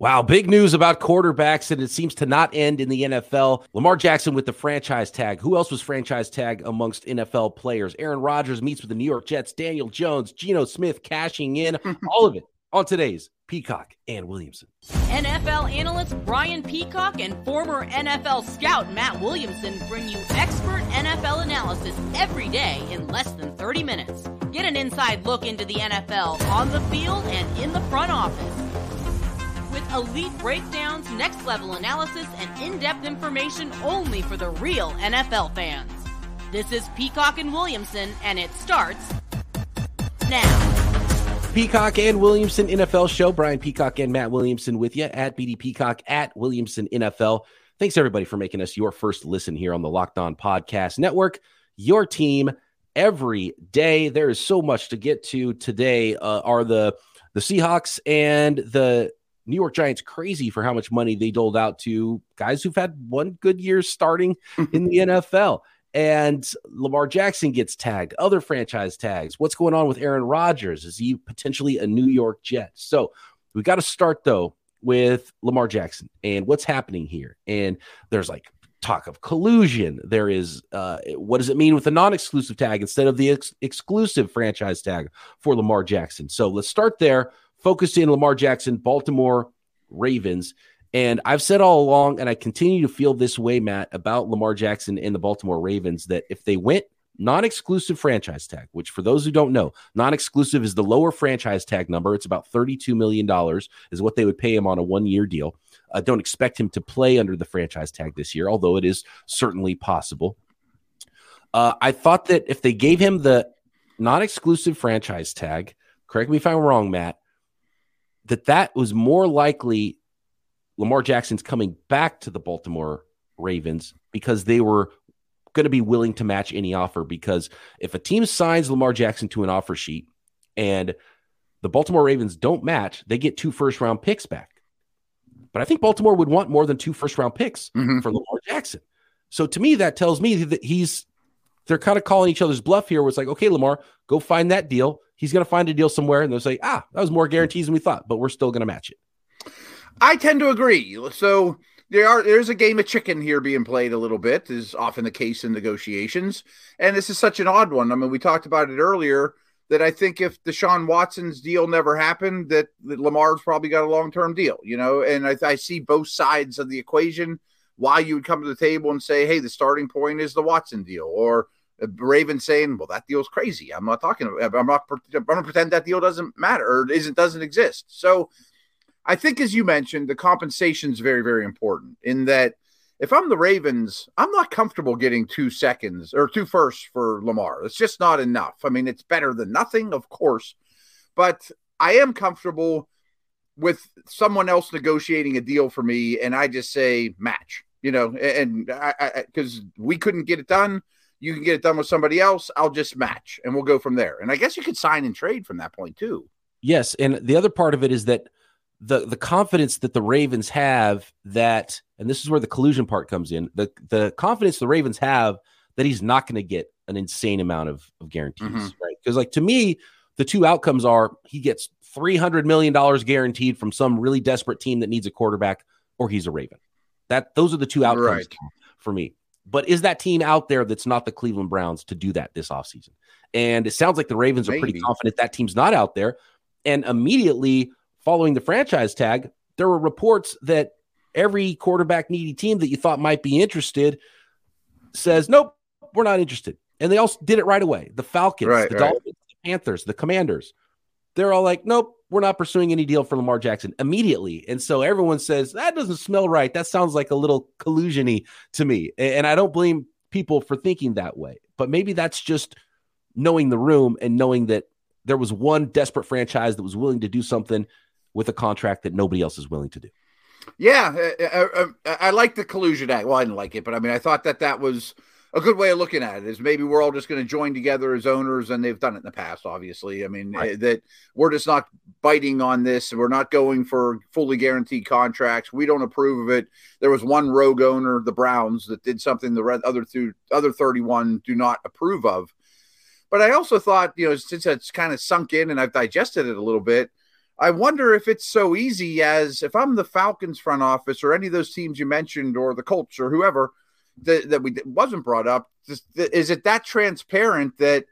Wow, big news about quarterbacks, and it seems to not end in the NFL. Lamar Jackson with the franchise tag. Who else was franchise tag amongst NFL players? Aaron Rodgers meets with the New York Jets, Daniel Jones, Geno Smith cashing in, all of it on today's Peacock and Williamson. NFL analyst Brian Peacock and former NFL scout Matt Williamson bring you expert NFL analysis every day in less than 30 minutes. Get an inside look into the NFL on the field and in the front office. With elite breakdowns, next level analysis, and in depth information only for the real NFL fans. This is Peacock and Williamson, and it starts now. Peacock and Williamson NFL show. Brian Peacock and Matt Williamson with you at BD Peacock at Williamson NFL. Thanks everybody for making us your first listen here on the Locked On Podcast Network. Your team every day. There is so much to get to today. Uh, are the the Seahawks and the New York Giants crazy for how much money they doled out to guys who've had one good year starting in the NFL? and Lamar Jackson gets tagged, other franchise tags. What's going on with Aaron Rodgers? Is he potentially a New York Jet? So we got to start though with Lamar Jackson and what's happening here. And there's like talk of collusion. There is uh, what does it mean with the non-exclusive tag instead of the ex- exclusive franchise tag for Lamar Jackson? So let's start there. Focus in Lamar Jackson, Baltimore Ravens. And I've said all along, and I continue to feel this way, Matt, about Lamar Jackson and the Baltimore Ravens, that if they went non exclusive franchise tag, which for those who don't know, non exclusive is the lower franchise tag number. It's about $32 million, is what they would pay him on a one year deal. I don't expect him to play under the franchise tag this year, although it is certainly possible. Uh, I thought that if they gave him the non exclusive franchise tag, correct me if I'm wrong, Matt, that that was more likely Lamar Jackson's coming back to the Baltimore Ravens because they were going to be willing to match any offer. Because if a team signs Lamar Jackson to an offer sheet and the Baltimore Ravens don't match, they get two first round picks back. But I think Baltimore would want more than two first round picks mm-hmm. for Lamar Jackson. So to me, that tells me that he's they're kind of calling each other's bluff here. Where it's like, okay, Lamar, go find that deal. He's going to find a deal somewhere, and they'll say, ah, that was more guarantees than we thought, but we're still going to match it. I tend to agree. So there are there's a game of chicken here being played a little bit, is often the case in negotiations. And this is such an odd one. I mean, we talked about it earlier that I think if Deshaun Watson's deal never happened, that, that Lamar's probably got a long term deal, you know. And I, I see both sides of the equation. Why you would come to the table and say, "Hey, the starting point is the Watson deal," or Uh, Raven saying, "Well, that deal's crazy. I'm not talking. About I'm not. I'm going to pretend that deal doesn't matter or isn't doesn't exist." So I think, as you mentioned, the compensation is very, very important in that if I'm the Ravens, I'm not comfortable getting two seconds or two firsts for Lamar. It's just not enough. I mean, it's better than nothing, of course, but I am comfortable with someone else negotiating a deal for me, and I just say match, you know, and I because we couldn't get it done, you can get it done with somebody else. I'll just match, and we'll go from there. And I guess you could sign and trade from that point too. Yes, and the other part of it is that the the confidence that the Ravens have that, and this is where the collusion part comes in. The the confidence the Ravens have that he's not going to get an insane amount of, of guarantees, mm-hmm. right? Because like to me, the two outcomes are he gets three hundred million dollars guaranteed from some really desperate team that needs a quarterback, or he's a Raven. That those are the two outcomes right. for me. But is that team out there that's not the Cleveland Browns to do that this offseason? And it sounds like the Ravens Maybe. are pretty confident that team's not out there. And immediately following the franchise tag, there were reports that every quarterback needy team that you thought might be interested says, nope, we're not interested. And they also did it right away. The Falcons, right, the right. Dolphins, the Panthers, the Commanders. They're all like, nope, we're not pursuing any deal for Lamar Jackson immediately. And so everyone says, that doesn't smell right. That sounds like a little collusiony to me. And I don't blame people for thinking that way. But maybe that's just knowing the room and knowing that there was one desperate franchise that was willing to do something with a contract that nobody else is willing to do. Yeah, I, I, I, like the collusion act. Well, I didn't like it, but I mean, I thought that that was a good way of looking at it. Is maybe we're all just going to join together as owners, and they've done it in the past. Obviously, I mean right. That we're just not biting on this. We're not going for fully guaranteed contracts. We don't approve of it. There was one rogue owner, the Browns, that did something the other two, other thirty-one do not approve of. But I also thought, you know, since it's kind of sunk in and I've digested it a little bit I wonder if it's so easy as if I'm the Falcons front office or any of those teams you mentioned or the Colts or whoever that, that we wasn't brought up. Is it that transparent that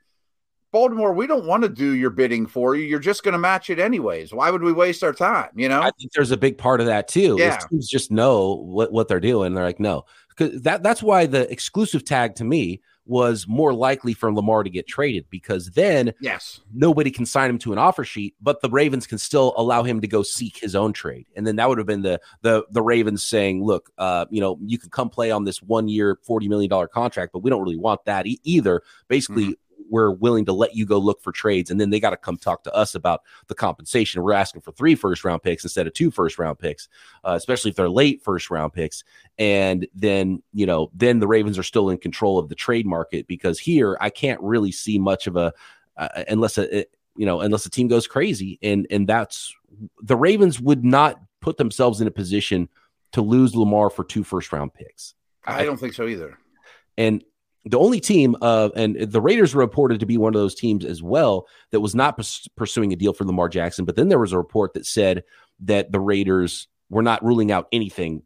Baltimore, we don't want to do your bidding for you. You're just going to match it anyways. Why would we waste our time? You know, I think there's a big part of that too. Yeah. teams just know what, what they're doing. They're like, no, because that that's why the exclusive tag to me was more likely for Lamar to get traded because then yes, nobody can sign him to an offer sheet, but the Ravens can still allow him to go seek his own trade. And then that would have been the the the Ravens saying, "Look, uh, you know, you can come play on this one year, forty million dollar contract, but we don't really want that e- either." Basically, mm-hmm we're willing to let you go look for trades. And then they got to come talk to us about the compensation. We're asking for three first round picks instead of two first round picks, uh, especially if they're late first round picks. And then, you know, then the Ravens are still in control of the trade market because here I can't really see much of a, uh, unless a, you know, unless the team goes crazy. And, and that's the Ravens would not put themselves in a position to lose Lamar for two first round picks. I don't think so either. And the only team uh, and the Raiders were reported to be one of those teams as well that was not pers- pursuing a deal for Lamar Jackson. But then there was a report that said that the Raiders were not ruling out anything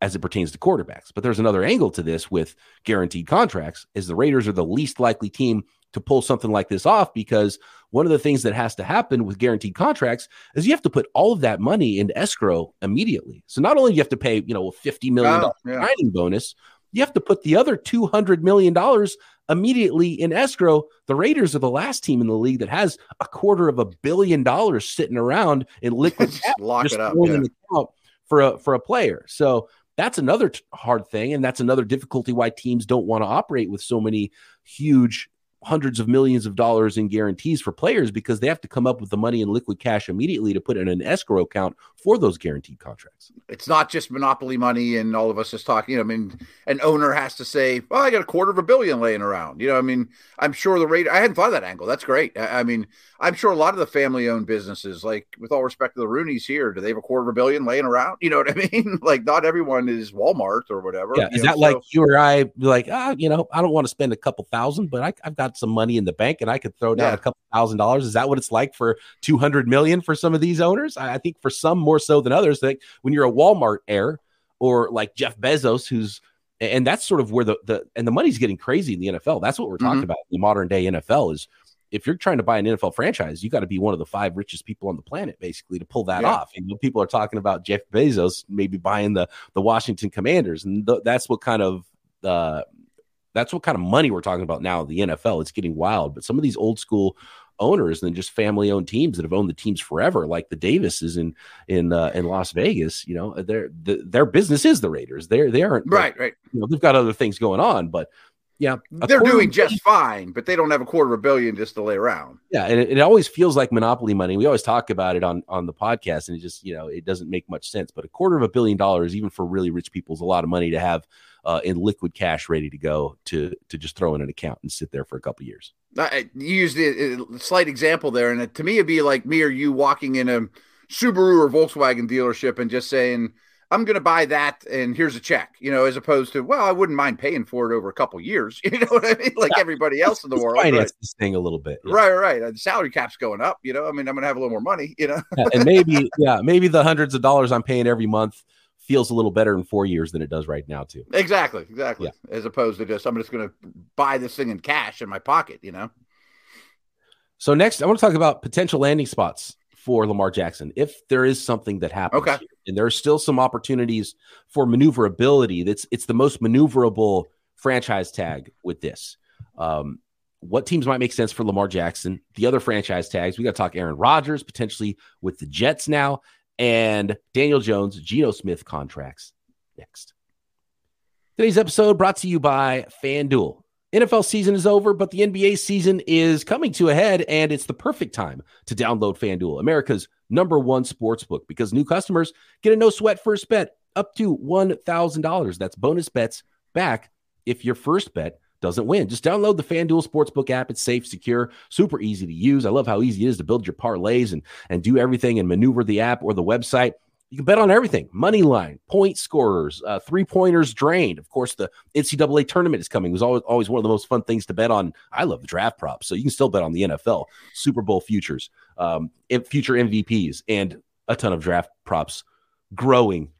as it pertains to quarterbacks. But there's another angle to this with guaranteed contracts is the Raiders are the least likely team to pull something like this off because one of the things that has to happen with guaranteed contracts is you have to put all of that money into escrow immediately. So not only do you have to pay, you know, a $50 million oh, yeah. signing bonus, you have to put the other $200 million immediately in escrow. The Raiders are the last team in the league that has a quarter of a billion dollars sitting around in liquid just lock just it up yeah. account for a, for a player. So that's another t- hard thing. And that's another difficulty why teams don't want to operate with so many huge hundreds of millions of dollars in guarantees for players because they have to come up with the money in liquid cash immediately to put in an escrow account for those guaranteed contracts. It's not just monopoly money and all of us just talking. You know, I mean, an owner has to say, "Well, I got a quarter of a billion laying around." You know, I mean, I'm sure the rate. I hadn't thought of that angle. That's great. I, I mean, I'm sure a lot of the family-owned businesses, like with all respect to the Rooneys here, do they have a quarter of a billion laying around? You know what I mean? like, not everyone is Walmart or whatever. Yeah, is know? that so, like you or I? Like, ah, you know, I don't want to spend a couple thousand, but I, have got some money in the bank and I could throw down yeah. a couple thousand dollars. Is that what it's like for 200 million for some of these owners? I, I think for some more so than others. Like when you're a Walmart heir or like Jeff Bezos, who's and that's sort of where the the and the money's getting crazy in the NFL. That's what we're talking mm-hmm. about. The modern day NFL is if you're trying to buy an NFL franchise, you got to be one of the five richest people on the planet, basically, to pull that yeah. off. And people are talking about Jeff Bezos maybe buying the the Washington Commanders, and th- that's what kind of uh, that's what kind of money we're talking about now. The NFL, it's getting wild. But some of these old school owners and just family owned teams that have owned the teams forever, like the Davises in in uh, in Las Vegas. You know, their the, their business is the Raiders. They're they aren't right, like, right. You know, they've got other things going on, but yeah, they're doing just fine, but they don't have a quarter of a billion just to lay around. Yeah, and it, it, always feels like monopoly money. We always talk about it on on the podcast, and it just you know it doesn't make much sense. But a quarter of a billion dollars, even for really rich people, is a lot of money to have uh, in liquid cash ready to go to to just throw in an account and sit there for a couple years. I, you used a, a slight example there, and to me, it'd be like me or you walking in a Subaru or Volkswagen dealership and just saying I'm going to buy that, and here's a check. You know, as opposed to, well, I wouldn't mind paying for it over a couple years. You know what I mean? Like yeah. everybody else in the world. Finance right? this thing a little bit, yeah. right? Right. The salary cap's going up. You know, I mean, I'm going to have a little more money. You know, yeah, and maybe, yeah, maybe the hundreds of dollars I'm paying every month feels a little better in four years than it does right now, too. Exactly, exactly. As opposed to just I'm just going to buy this thing in cash in my pocket. You know. So next, I want to talk about potential landing spots for Lamar Jackson if there is something that happens. Okay. Here. And there are still some opportunities for maneuverability. That's it's the most maneuverable franchise tag with this. Um, what teams might make sense for Lamar Jackson? The other franchise tags, we got to talk Aaron Rodgers potentially with the Jets now, and Daniel Jones, Geno Smith contracts next. Today's episode brought to you by FanDuel. NFL season is over, but the NBA season is coming to a head, and it's the perfect time to download FanDuel, America's number one sports book, because new customers get a no sweat first bet up to $1,000. That's bonus bets back if your first bet doesn't win. Just download the FanDuel Sportsbook app. It's safe, secure, super easy to use. I love how easy it is to build your parlays and, and do everything and maneuver the app or the website You can bet on everything money line, point scorers, uh, three pointers drained. Of course, the NCAA tournament is coming. It was always, always one of the most fun things to bet on. I love the draft props. So you can still bet on the NFL, Super Bowl futures, um, future MVPs, and a ton of draft props growing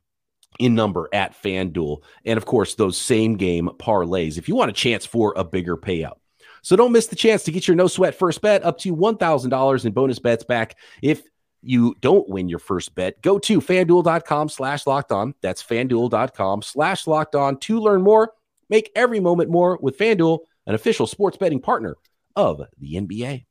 in number at FanDuel. And of course, those same game parlays if you want a chance for a bigger payout. So don't miss the chance to get your no sweat first bet up to $1,000 in bonus bets back if you don't win your first bet. Go to fanduel.com slash locked on. That's fanduel.com slash locked on to learn more. Make every moment more with FanDuel, an official sports betting partner of the NBA.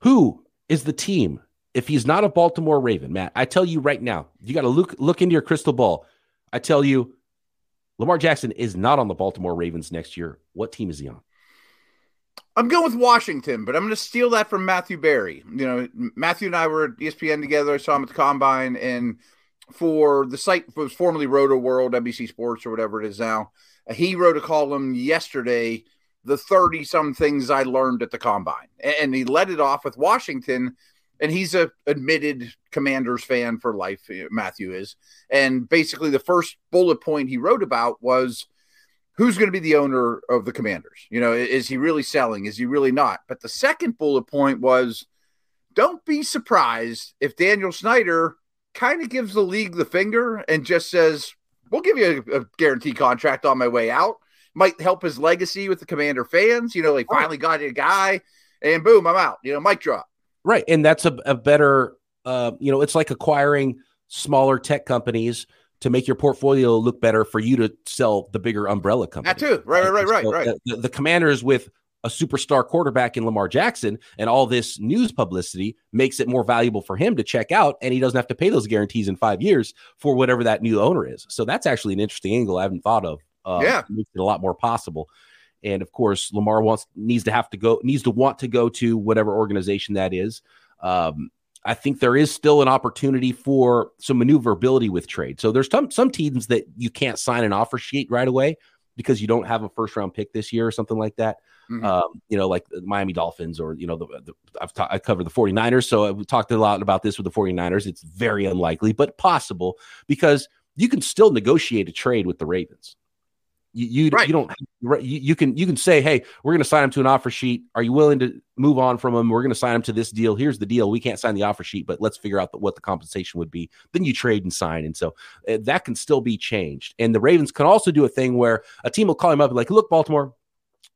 Who is the team if he's not a Baltimore Raven, Matt? I tell you right now, you got to look look into your crystal ball. I tell you, Lamar Jackson is not on the Baltimore Ravens next year. What team is he on? I'm going with Washington, but I'm going to steal that from Matthew Berry. You know, Matthew and I were at ESPN together. I saw him at the combine, and for the site was formerly Rotoworld, NBC Sports, or whatever it is now, he wrote a column yesterday. The 30 some things I learned at the combine, and he led it off with Washington and he's a admitted Commanders fan for life. Uh, Matthew is, and basically the first bullet point he wrote about was who's going to be the owner of the Commanders. You know, is he really selling? Is he really not? But the second bullet point was don't be surprised if Daniel Snyder kind of gives the league the finger and just says, "We'll give you a, a guaranteed contract on my way out." Might help his legacy with the Commander fans. You know, they finally got a guy, and boom, I'm out. You know, mic drop. Right. And that's a, a better, uh, you know, it's like acquiring smaller tech companies to make your portfolio look better for you to sell the bigger umbrella company. That too. Right, right, right, right, so right. The, the, commanders with a superstar quarterback in Lamar Jackson and all this news publicity makes it more valuable for him to check out and he doesn't have to pay those guarantees in five years for whatever that new owner is. So that's actually an interesting angle I haven't thought of. Uh, yeah. Makes it a lot more possible. And of course, Lamar wants needs to have to go needs to want to go to whatever organization that is. Um, I think there is still an opportunity for some maneuverability with trade. So there's some some teams that you can't sign an offer sheet right away because you don't have a first round pick this year or something like that. Mm-hmm. Um, you know, like the Miami Dolphins or, you know, the, the I've ta- I covered the 49ers. So we talked a lot about this with the 49ers. It's very unlikely, but possible because you can still negotiate a trade with the Ravens. You you, right. you don't you, you can you can say, hey, we're going to sign him to an offer sheet. Are you willing to move on from him? We're going to sign him to this deal. Here's the deal. We can't sign the offer sheet, but let's figure out the, what the compensation would be. Then you trade and sign, and so uh, that can still be changed. And the Ravens can also do a thing where a team will call him up and like, look, Baltimore,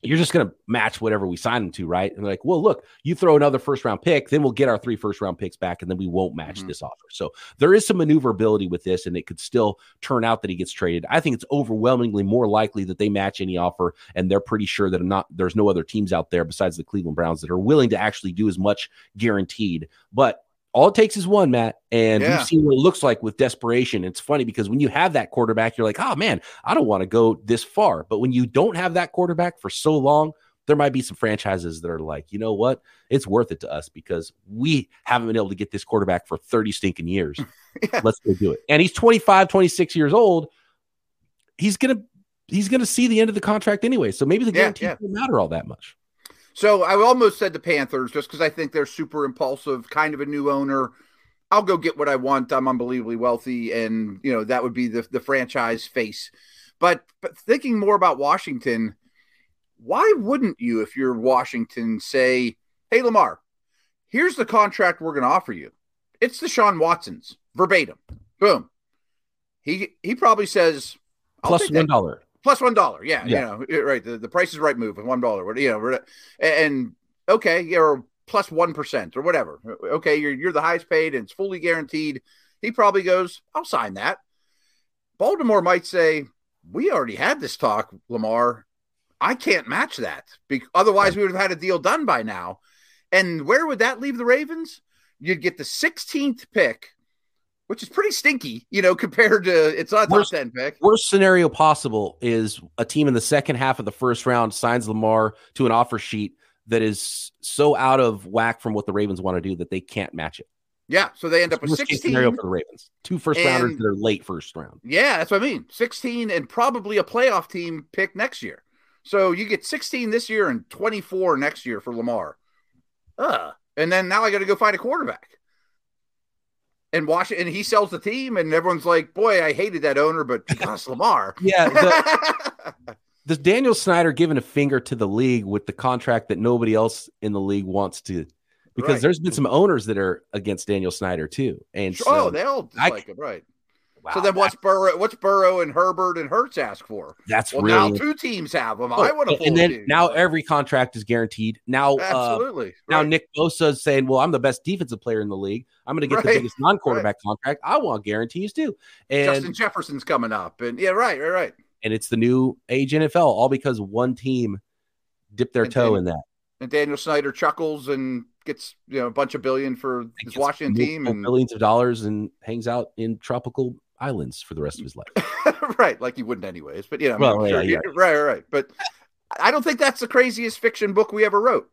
you're just going to match whatever we sign him to, right? And like, well, look, you throw another first round pick, then we'll get our three first round picks back, and then we won't match mm-hmm. this offer. So there is some maneuverability with this, and it could still turn out that he gets traded. I think it's overwhelmingly more likely that they match any offer, and they're pretty sure that not there's no other teams out there besides the Cleveland Browns that are willing to actually do as much guaranteed. But all it takes is one, Matt. And yeah. we've seen what it looks like with desperation. It's funny because when you have that quarterback, you're like, oh man, I don't want to go this far. But when you don't have that quarterback for so long, there might be some franchises that are like, you know what? It's worth it to us because we haven't been able to get this quarterback for 30 stinking years. yeah. Let's go do it. And he's 25, 26 years old. He's going to he's to see the end of the contract anyway. So maybe the guarantee yeah, yeah. won't matter all that much. So I almost said the Panthers just because I think they're super impulsive, kind of a new owner. I'll go get what I want. I'm unbelievably wealthy, and you know that would be the the franchise face. But but thinking more about Washington, why wouldn't you, if you're Washington, say, "Hey Lamar, here's the contract we're going to offer you. It's Deshaun Watson's verbatim. Boom." He he probably says plus one dollar plus one dollar. Yeah, yeah, you know, right. The, the price is right move with one dollar. You know, and okay, you're plus one percent or whatever. Okay, you're you're the highest paid and it's fully guaranteed. He probably goes, I'll sign that. Baltimore might say, We already had this talk, Lamar. I can't match that. Be- otherwise, we would have had a deal done by now. And where would that leave the Ravens? You'd get the 16th pick which is pretty stinky, you know, compared to it's not a top worst, 10 pick. Worst scenario possible is a team in the second half of the first round signs Lamar to an offer sheet that is so out of whack from what the Ravens want to do that they can't match it. Yeah, so they end up with 16 scenario for the Ravens. Two first and, rounders that are late first round. Yeah, that's what I mean. 16 and probably a playoff team pick next year. So you get 16 this year and 24 next year for Lamar. Uh, and then now I got to go find a quarterback. And Washington, and he sells the team, and everyone's like, "Boy, I hated that owner, but gosh, Lamar." Yeah, the, does Daniel Snyder giving a finger to the league with the contract that nobody else in the league wants to? Because right. there's been some owners that are against Daniel Snyder too, and oh, so oh, they all dislike him, right? Wow, so then, what's Burrow? What's Burrow and Herbert and Hurts ask for? That's well, really now two teams have them. Oh, I would have. And then now every contract is guaranteed. Now, uh, absolutely. Uh, now Nick Bosa is saying, "Well, I'm the best defensive player in the league. I'm going to get right. the biggest non-quarterback right. contract. I want guarantees too." And Justin Jefferson's coming up, and yeah, right, right, right. And it's the new age NFL, all because one team dipped their and toe Daniel, in that. And Daniel Snyder chuckles and gets you know a bunch of billion for his Washington team and billions of dollars and hangs out in tropical islands for the rest of his life. right, like he wouldn't anyways. But yeah, I mean, well, sure, yeah, yeah. right, right. But I don't think that's the craziest fiction book we ever wrote.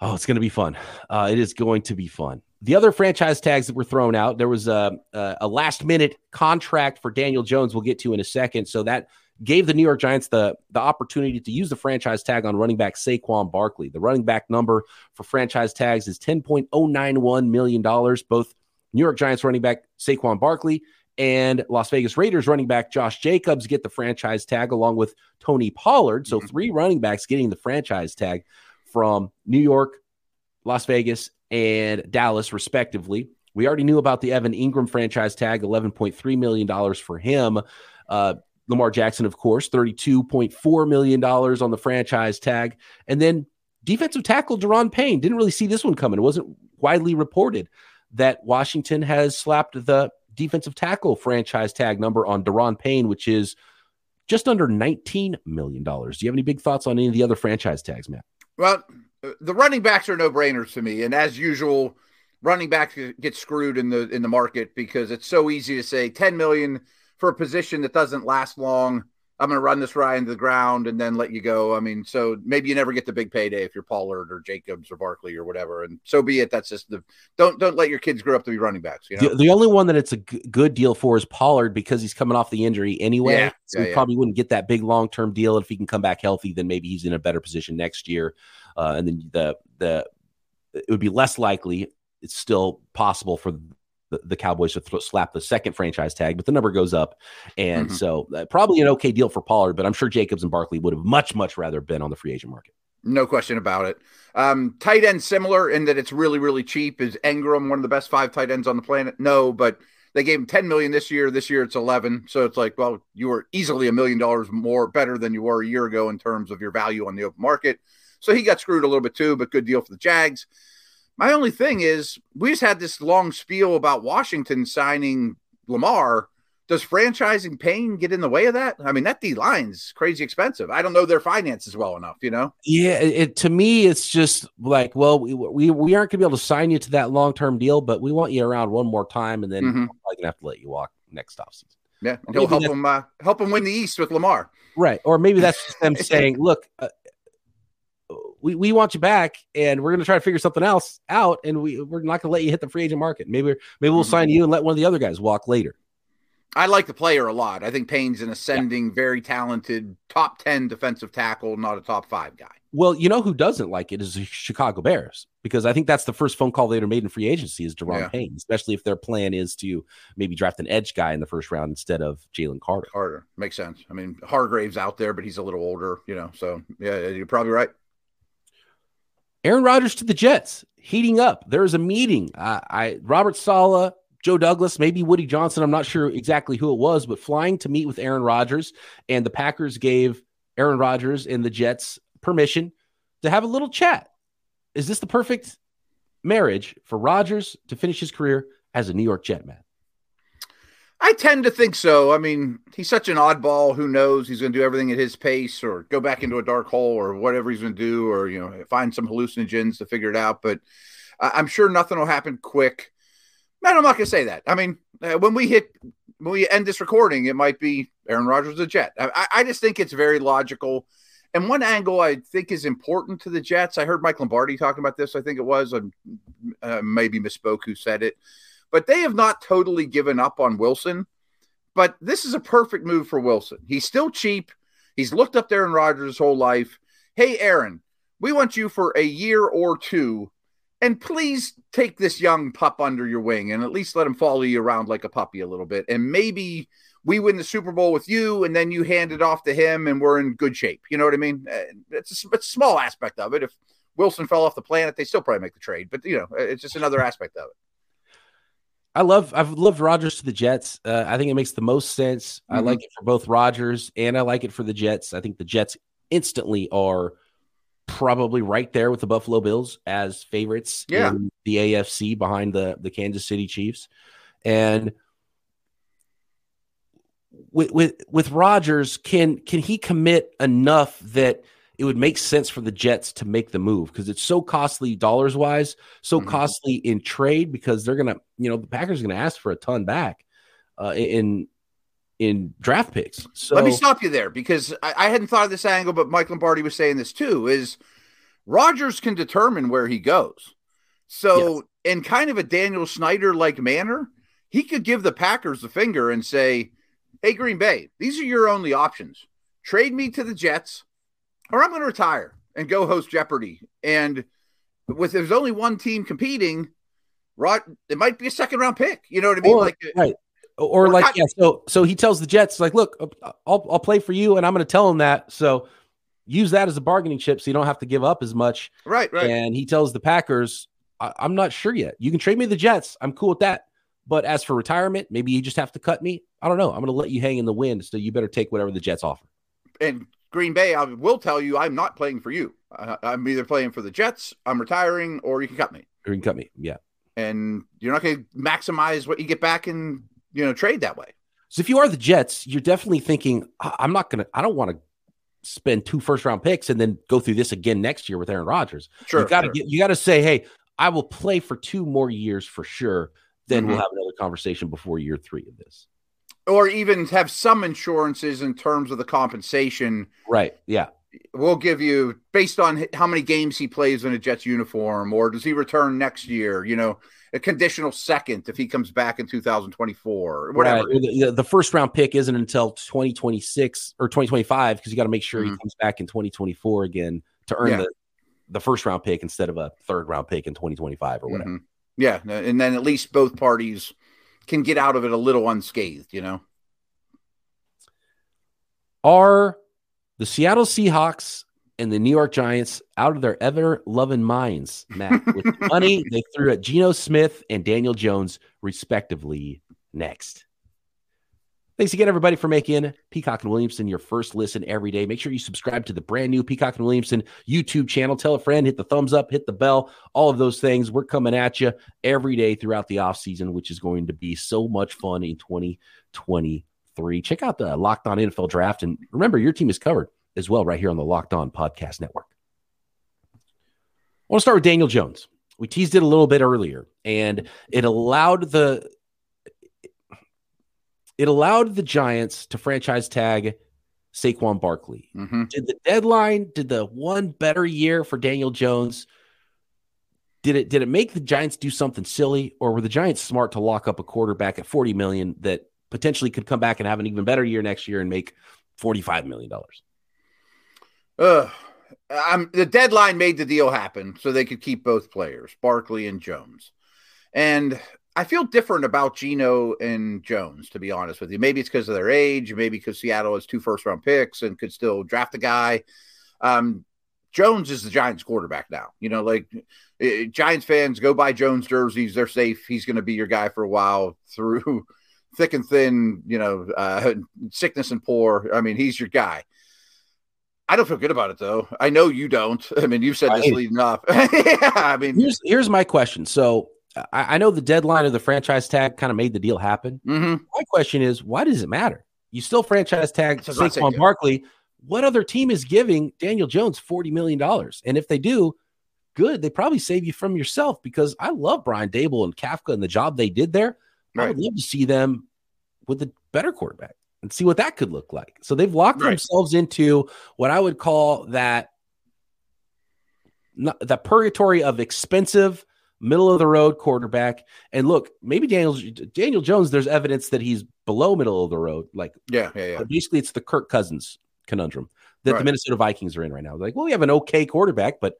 Oh, it's going to be fun. Uh, it is going to be fun. The other franchise tags that were thrown out, there was a, a, a last minute contract for Daniel Jones. We'll get to in a second. So that gave the New York Giants the the opportunity to use the franchise tag on running back Saquon Barkley. The running back number for franchise tags is ten point oh nine one million dollars. Both New York Giants running back Saquon Barkley and Las Vegas Raiders running back Josh Jacobs get the franchise tag along with Tony Pollard. So mm-hmm. three running backs getting the franchise tag from New York, Las Vegas, and Dallas, respectively. We already knew about the Evan Engram franchise tag, $11.3 million for him. Uh, Lamar Jackson, of course, $32.4 million on the franchise tag. And then defensive tackle Daron Payne. Didn't really see this one coming. It wasn't widely reported that Washington has slapped the defensive tackle franchise tag number on Daron Payne, which is just under $19 million. Do you have any big thoughts on any of the other franchise tags, Matt? Well, the running backs are no brainers to me. And as usual, running backs get screwed in the in the market because it's so easy to say 10 million for a position that doesn't last long. I'm going to run this right into the ground and then let you go. I mean, so maybe you never get the big payday if you're Pollard or Jacobs or Barkley or whatever. And so be it. That's just the don't don't let your kids grow up to be running backs. You know? the, the, only one that it's a g- good deal for is Pollard because he's coming off the injury anyway. Yeah, so yeah, he yeah. probably wouldn't get that big long term deal. If he can come back healthy, then maybe he's in a better position next year. Uh, and then the the it would be less likely. It's still possible for the, the Cowboys to th- slap the second franchise tag, but the number goes up. And Mhm. so uh, probably an okay deal for Pollard, but I'm sure Jacobs and Barkley would have much, much rather been on the free agent market. No question about it. Um, tight end similar in that it's really, really cheap. Is Engram one of the best five tight ends on the planet? No, but they gave him 10 million this year. This year it's 11. So it's like, well, you were easily a million dollars more better than you were a year ago in terms of your value on the open market. So he got screwed a little bit too, but good deal for the Jags. My only thing is we just had this long spiel about Washington signing Lamar. Does franchising Payne get in the way of that? I mean, that D line's crazy expensive. I don't know their finances well enough, you know? Yeah, it, to me, it's just like, well, we we, we aren't going to be able to sign you to that long term deal, but we want you around one more time, and then Mhm. we're going to have to let you walk next offseason. Yeah, and he'll Maybe help him uh, help him win the East with Lamar. Right. Or maybe that's just them saying, look, uh, we, we want you back and we're going to try to figure something else out. And we, we're not going to let you hit the free agent market. Maybe, maybe we'll Mhm. sign you and let one of the other guys walk later. I like the player a lot. I think Payne's an ascending, very talented top ten defensive tackle, not a top five guy. Well, you know who doesn't like it is the Chicago Bears because I think that's the first phone call they ever made in free agency is Deron Yeah. Payne, especially if their plan is to maybe draft an edge guy in the first round instead of Jalen Carter. carter makes sense. I mean, Hargrave's out there, but he's a little older, you know. So yeah, you're probably right. Aaron Rodgers to the Jets, heating up. There is a meeting. I, I Robert Saleh, Joe Douglas, maybe Woody Johnson. I'm not sure exactly who it was, but flying to meet with Aaron Rodgers, and the Packers gave Aaron Rodgers and the Jets permission to have a little chat. Is this the perfect marriage for Rodgers to finish his career as a New York Jet man? I tend to think so. I mean, he's such an oddball. Who knows? He's going to do everything at his pace, or go back into a dark hole, or whatever he's going to do, or you know, find some hallucinogens to figure it out. But I- I'm sure nothing will happen quick. Man, I'm not going to say that. I mean, uh, when we hit, when we end this recording, it might be Aaron Rodgers the Jet. I, I- I just think it's very logical. And one angle I think is important to the Jets. I heard Mike Lombardi talking about this. I think it was, um, uh, maybe misspoke who said it but they have not totally given up on Wilson. But this is a perfect move for Wilson. He's still cheap. He's looked up Aaron Rodgers his whole life. Hey, Aaron, we want you for a year or two. and please take this young pup under your wing and at least let him follow you around like a puppy a little bit. And maybe we win the Super Bowl with you, and then you hand it off to him, and we're in good shape. You know what I mean? Uh, it's a, it's a small aspect of it. If Wilson fell off the planet, they still probably make the trade. But you know, it's just another aspect of it. I love I've loved Rodgers to the Jets. Uh, I think it makes the most sense. Mm-hmm. I like it for both Rodgers and I like it for the Jets. I think the Jets instantly are probably right there with the Buffalo Bills as favorites yeah. in the AFC behind the the Kansas City Chiefs. And with with with Rodgers, can can he commit enough that it would make sense for the Jets to make the move because it's so costly dollars wise, so mm-hmm. costly in trade because they're gonna, you know, the Packers are gonna ask for a ton back uh, in in draft picks. So let me stop you there because I, I, hadn't thought of this angle, but Mike Lombardi was saying this too. Is Rodgers can determine where he goes. So yes. in kind of a Daniel Snyder like manner, he could give the Packers the finger and say, Hey, Green Bay, these are your only options. Trade me to the Jets or I'm going to retire and go host Jeopardy. And with there's only one team competing, Rod, it might be a second round pick. You know what I mean? Or, like, uh, right. Or, or like, not, yeah. So, so he tells the Jets, like, look, uh, I'll, I'll play for you, and I'm going to tell him that. So, use that as a bargaining chip, so you don't have to give up as much. Right. Right. And he tells the Packers, I'm not sure yet. You can trade me the Jets. I'm cool with that. But as for retirement, maybe you just have to cut me. I don't know. I'm going to let you hang in the wind, so you better take whatever the Jets offer. And Green Bay, I will tell you, I'm not playing for you. I'm either playing for the Jets, I'm retiring, or you can cut me. Or you can cut me. Yeah. And you're not going to maximize what you get back in, you know, trade that way. So if you are the Jets, you're definitely thinking, I'm not going to, I don't want to spend two first round picks and then go through this again next year with Aaron Rodgers. Sure. You got to sure. get, you got to say, hey, I will play for two more years for sure. Then mm-hmm. we'll have another conversation before year three of this or even have some insurances in terms of the compensation. Right. Yeah. We'll give you based on how many games he plays in a Jets uniform, or does he return next year? You know, a conditional second if he comes back in 2024 or whatever. Right. The, the, first round pick isn't until 2026 or 2025 because you got to make sure mm-hmm. he comes back in 2024 again to earn yeah. the, the first round pick instead of a third round pick in 2025 or whatever. Mm-hmm. Yeah. And then at least both parties can get out of it a little unscathed, you know? Are the Seattle Seahawks and the New York Giants out of their ever loving minds, Matt, with money they threw at Geno Smith and Daniel Jones, respectively, next? Thanks again, everybody, for making Peacock and Williamson your first listen every day. Make sure you subscribe to the brand new Peacock and Williamson YouTube channel. Tell a friend, hit the thumbs up, hit the bell, all of those things. We're coming at you every day throughout the off season, which is going to be so much fun in 2023. Check out the Locked On NFL Draft, and remember, your team is covered as well right here on the Locked On Podcast Network. I want to start with Daniel Jones. We teased it a little bit earlier, and it allowed the it allowed the Giants to franchise tag Saquon Barkley. Mm-hmm. Did the deadline, did the one better year for Daniel Jones? Did it did it make the Giants do something silly, or were the Giants smart to lock up a quarterback at 40 million that potentially could come back and have an even better year next year and make 45 million dollars? Uh I'm, the deadline made the deal happen so they could keep both players, Barkley and Jones. And I feel different about Geno and Jones, to be honest with you. Maybe it's because of their age, maybe because Seattle has two first round picks and could still draft a guy. Um, Jones is the Giants quarterback now. You know, like uh, Giants fans go buy Jones jerseys. They're safe. He's going to be your guy for a while through thick and thin, you know, uh, sickness and poor. I mean, he's your guy. I don't feel good about it though. I know you don't. I mean, you've said this leading up. yeah, I mean, here's here's my question. So I, I know the deadline of the franchise tag kind of made the deal happen. Mm-hmm. My question is, why does it matter? You still franchise tag Saquon Barkley. What other team is giving Daniel Jones forty million dollars? And if they do, good. They probably save you from yourself because I love Brian Daboll and Kafka and the job they did there. Right. I would love to see them with a better quarterback and see what that could look like. So they've locked right. themselves into what I would call that the purgatory of expensive middle of the road quarterback. And look, maybe Daniel Daniel Jones. There's evidence that he's below middle of the road. Like yeah, yeah, yeah. Uh, basically, it's the Kirk Cousins conundrum that right. the Minnesota Vikings are in right now. Like, well, we have an okay quarterback, but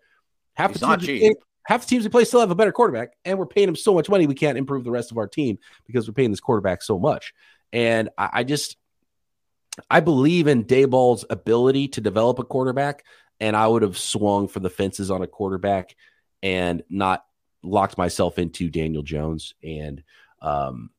half he's the cheap. half the teams we play still have a better quarterback, and we're paying him so much money we can't improve the rest of our team because we're paying this quarterback so much. And I, I just I believe in Daboll's ability to develop a quarterback, and I would have swung for the fences on a quarterback and not locked myself into Daniel Jones. And um,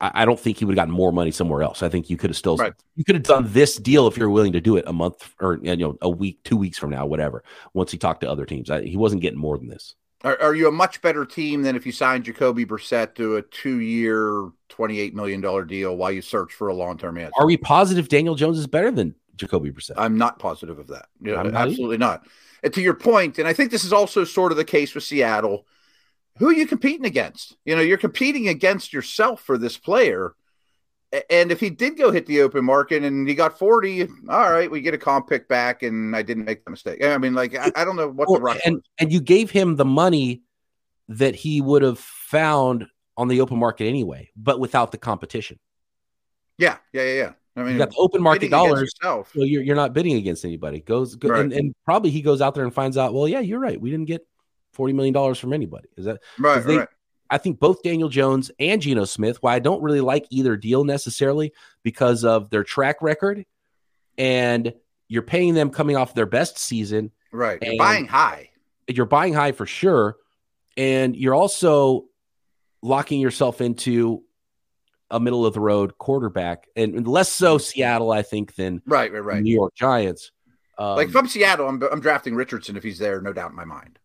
I, I don't think he would have gotten more money somewhere else. I think you could have still Right. you could have done this deal if you're willing to do it a month or you know a week, two weeks from now, whatever. Once he talked to other teams, I, he wasn't getting more than this. Are, are you a much better team than if you signed Jacoby Brissett to a two-year, twenty-eight million dollar deal while you search for a long-term answer? Are we positive Daniel Jones is better than Jacoby Brissett? I'm not positive of that. You know, I'm not absolutely not. And to your point, and I think this is also sort of the case with Seattle. Who are you competing against? You know, you're competing against yourself for this player. And if he did go hit the open market and he got 40, all right, we get a comp pick back and I didn't make the mistake. I mean, like, I, I don't know what Well, the rush and was. and you gave him the money that he would have found on the open market anyway, but without the competition. Yeah, yeah, yeah, yeah. I mean, You got the open market dollars. So you're, you're not bidding against anybody. Goes go, Right. and, and probably he goes out there and finds out. Well, yeah, you're right. We didn't get forty million dollars from anybody. Is that? Right, they- right. I think both Daniel Jones and Geno Smith. Why I don't really like either deal necessarily because of their track record, and you're paying them coming off their best season. Right. You're buying high. You're buying high for sure, and you're also locking yourself into a middle of the road quarterback, and less so Seattle, I think, than Right, right, right. New York Giants. Um, like from Seattle, I'm, I'm drafting Richardson if he's there, no doubt in my mind.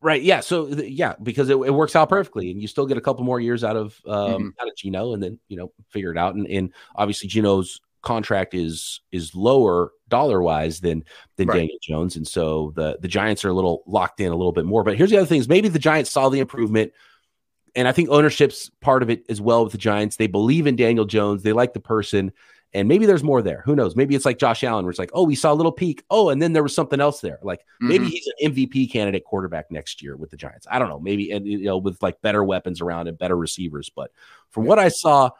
Right. Yeah. So yeah, because it, it works out perfectly, and you still get a couple more years out of um, Mhm. out of Geno, and then you know figure it out. And, and obviously Geno's contract is is lower dollar wise than than Right. Daniel Jones, and so the the Giants are a little locked in a little bit more. But here's the other things: maybe the Giants saw the improvement, and I think ownership's part of it as well with the Giants. They believe in Daniel Jones, they like the person. And maybe there's more there. Who knows? Maybe it's like Josh Allen, where it's like, oh, we saw a little peak. Oh, and then there was something else there. Like maybe Mhm. he's an MVP candidate quarterback next year with the Giants. I don't know. Maybe and you know with like better weapons around and better receivers. But from what I saw,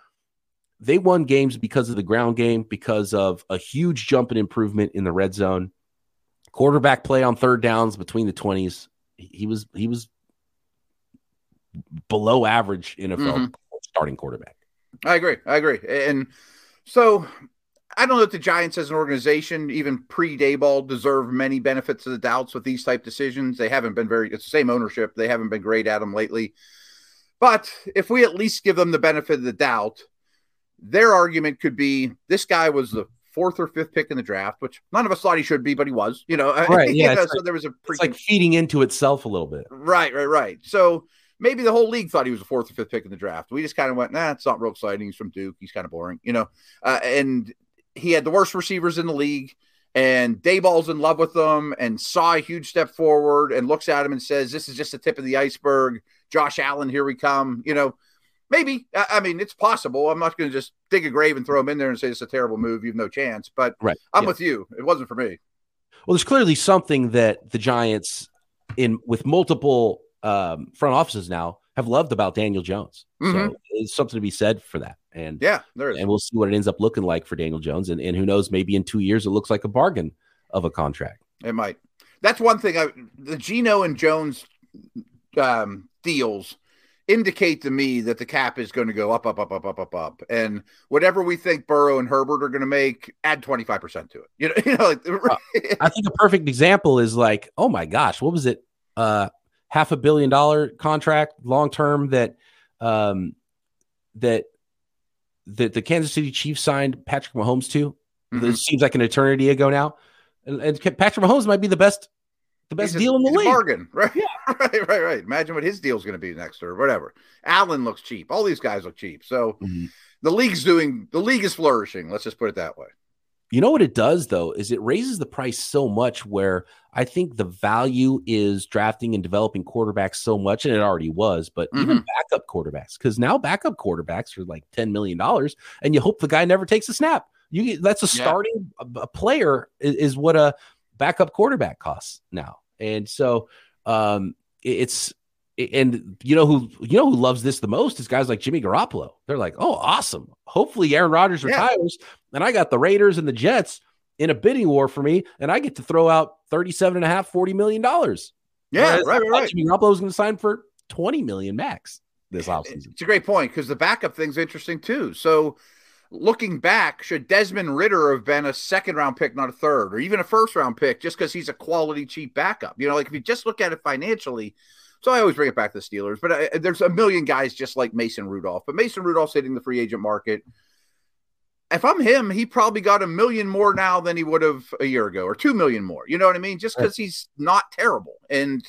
they won games because of the ground game, because of a huge jump in improvement in the red zone. Quarterback play on third downs between the twenties. He was he was below average NFL mm-hmm. starting quarterback. I agree. I agree. And so I don't know if the Giants as an organization, even pre Daboll, deserve many benefits of the doubts with these type decisions. They haven't been very, it's the same ownership. They haven't been great at them lately. But if we at least give them the benefit of the doubt, their argument could be this guy was the fourth or fifth pick in the draft, which none of us thought he should be, but he was, you know. Right, You yeah, know, it's so there was a It's like feeding into itself a little bit. Right, right, right. So maybe the whole league thought he was a fourth or fifth pick in the draft. We just kind of went, nah, it's not real exciting. He's from Duke. He's kind of boring, you know. Uh, and he had the worst receivers in the league. And Daboll's in love with them and saw a huge step forward and looks at him and says, This is just the tip of the iceberg. Josh Allen, here we come. You know, maybe. I, I mean, it's possible. I'm not going to just dig a grave and throw him in there and say it's a terrible move. You have no chance. But Right. I'm Yeah. with you. It wasn't for me. Well, there's clearly something that the Giants, in with multiple um, front offices now, have loved about Daniel Jones. Mhm. So it's something to be said for that. And Yeah, there is. and we'll see what it ends up looking like for Daniel Jones. And, and who knows, maybe in two years it looks like a bargain of a contract. It might. That's one thing. I, the Geno and Jones um, deals indicate to me that the cap is going to go up, up, up, up, up, up, up, and whatever we think Burrow and Herbert are going to make, add twenty five percent to it. You know, you know, like, I think a perfect example is like, oh my gosh, what was it? Uh, half a billion dollar contract, long term that um, that that the Kansas City Chiefs signed Patrick Mahomes to. Mhm. It seems like an eternity ago now, and, and Patrick Mahomes might be the best the best He's a- deal in the league. bargain, right? Yeah. right, right, right. Imagine what his deal's going to be next or whatever. Allen looks cheap. All these guys look cheap. So Mhm. the league's doing. The league is flourishing. Let's just put it that way. You know what it does though is it raises the price so much where I think the value is drafting and developing quarterbacks so much, and it already was, but even backup quarterbacks because now backup quarterbacks are like ten million dollars, and you hope the guy never takes a snap. You that's a starting a, a player is, is what a backup quarterback costs now, and so um, it's and you know who you know who loves this the most is guys like Jimmy Garoppolo. They're like, oh, awesome. Hopefully Aaron Rodgers Yeah. retires, and I got the Raiders and the Jets in a bidding war for me, and I get to throw out 37 and a half, 40 million dollars. Yeah, Whereas right, right. Jimmy Garoppolo is going to sign for 20 million max this offseason. It's a great point because the backup thing's interesting too. So looking back, should Desmond Ridder have been a second round pick, not a third, or even a first round pick, just because he's a quality cheap backup? You know, like if you just look at it financially. So I always bring it back to the Steelers, but I, there's a million guys just like Mason Rudolph. But Mason Rudolph's hitting the free agent market. If I'm him, he probably got a million more now than he would have a year ago, or two million more. You know what I mean? Just because he's not terrible, and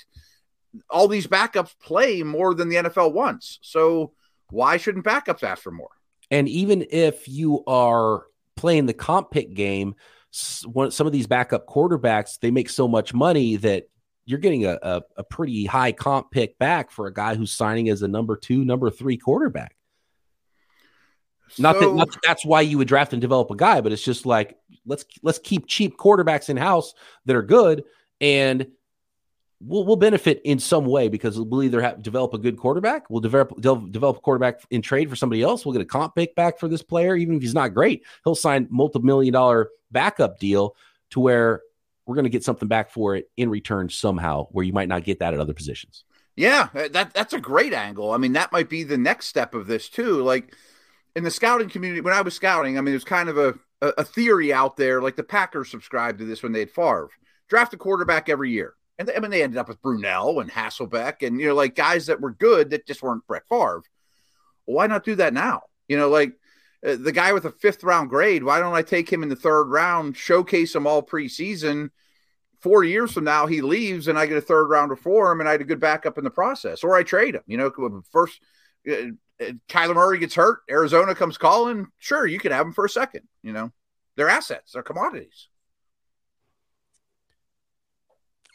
all these backups play more than the NFL wants. So why shouldn't backups ask for more? And even if you are playing the comp pick game, some of these backup quarterbacks, they make so much money that you're getting a, a, a, pretty high comp pick back for a guy who's signing as a number two, number three quarterback. So, not, that, not that that's why you would draft and develop a guy, but it's just like let's let's keep cheap quarterbacks in house that are good and we'll, we'll benefit in some way because we'll either have, develop a good quarterback, we'll develop develop a quarterback in trade for somebody else, we'll get a comp pick back for this player, even if he's not great. He'll sign multi-million dollar backup deal to where we're going to get something back for it in return somehow, where you might not get that at other positions. Yeah, uh, that that's a great angle. I mean, that might be the next step of this too. Like in the scouting community, when I was scouting, I mean, there's kind of a a theory out there. Like the Packers subscribed to this when they had Favre draft a quarterback every year and they, I mean, they ended up with Brunell and Hasselbeck and, you know, like guys that were good that just weren't Brett Favre. Why not do that now? You know, like uh, the guy with a fifth round grade, why don't I take him in the third round, showcase him all preseason? Four years from now, he leaves and I get a third rounder for him and I had a good backup in the process, or I trade him. You know, first, uh, uh, Kyler Murray gets hurt, Arizona comes calling. Sure, you can have him for a second. You know, they're assets, they're commodities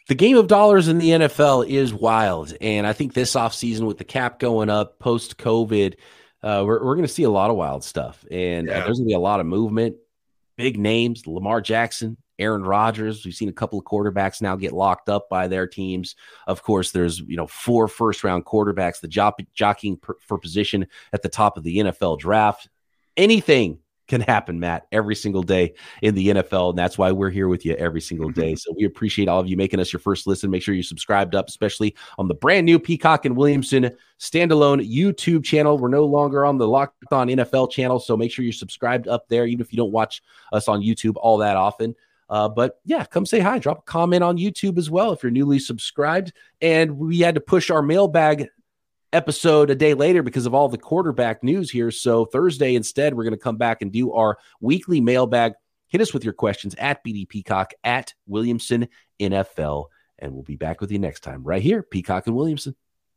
the game of dollars in the NFL is wild. And I think this offseason with the cap going up post COVID, uh, we're, we're going to see a lot of wild stuff. And uh, yeah. uh, there's going to be a lot of movement. Big names, Lamar Jackson, Aaron Rodgers. We've seen a couple of quarterbacks now get locked up by their teams. Of course, there's you know four first round quarterbacks, the job, jockeying per, for position at the top of the NFL draft. Anything can happen, Matt, every single day in the NFL. And that's why we're here with you every single day. Mm-hmm. So we appreciate all of you making us your first listen. Make sure you're subscribed up, especially on the brand new Peacock and Williamson standalone YouTube channel. We're no longer on the Locked On NFL channel. So make sure you're subscribed up there, even if you don't watch us on YouTube all that often. Uh, but yeah, come say hi. Drop a comment on YouTube as well if you're newly subscribed. And we had to push our mailbag episode a day later because of all the quarterback news here. So Thursday instead, we're going to come back and do our weekly mailbag. Hit us with your questions at BD Peacock at Williamson NFL, and we'll be back with you next time right here, Peacock and Williamson.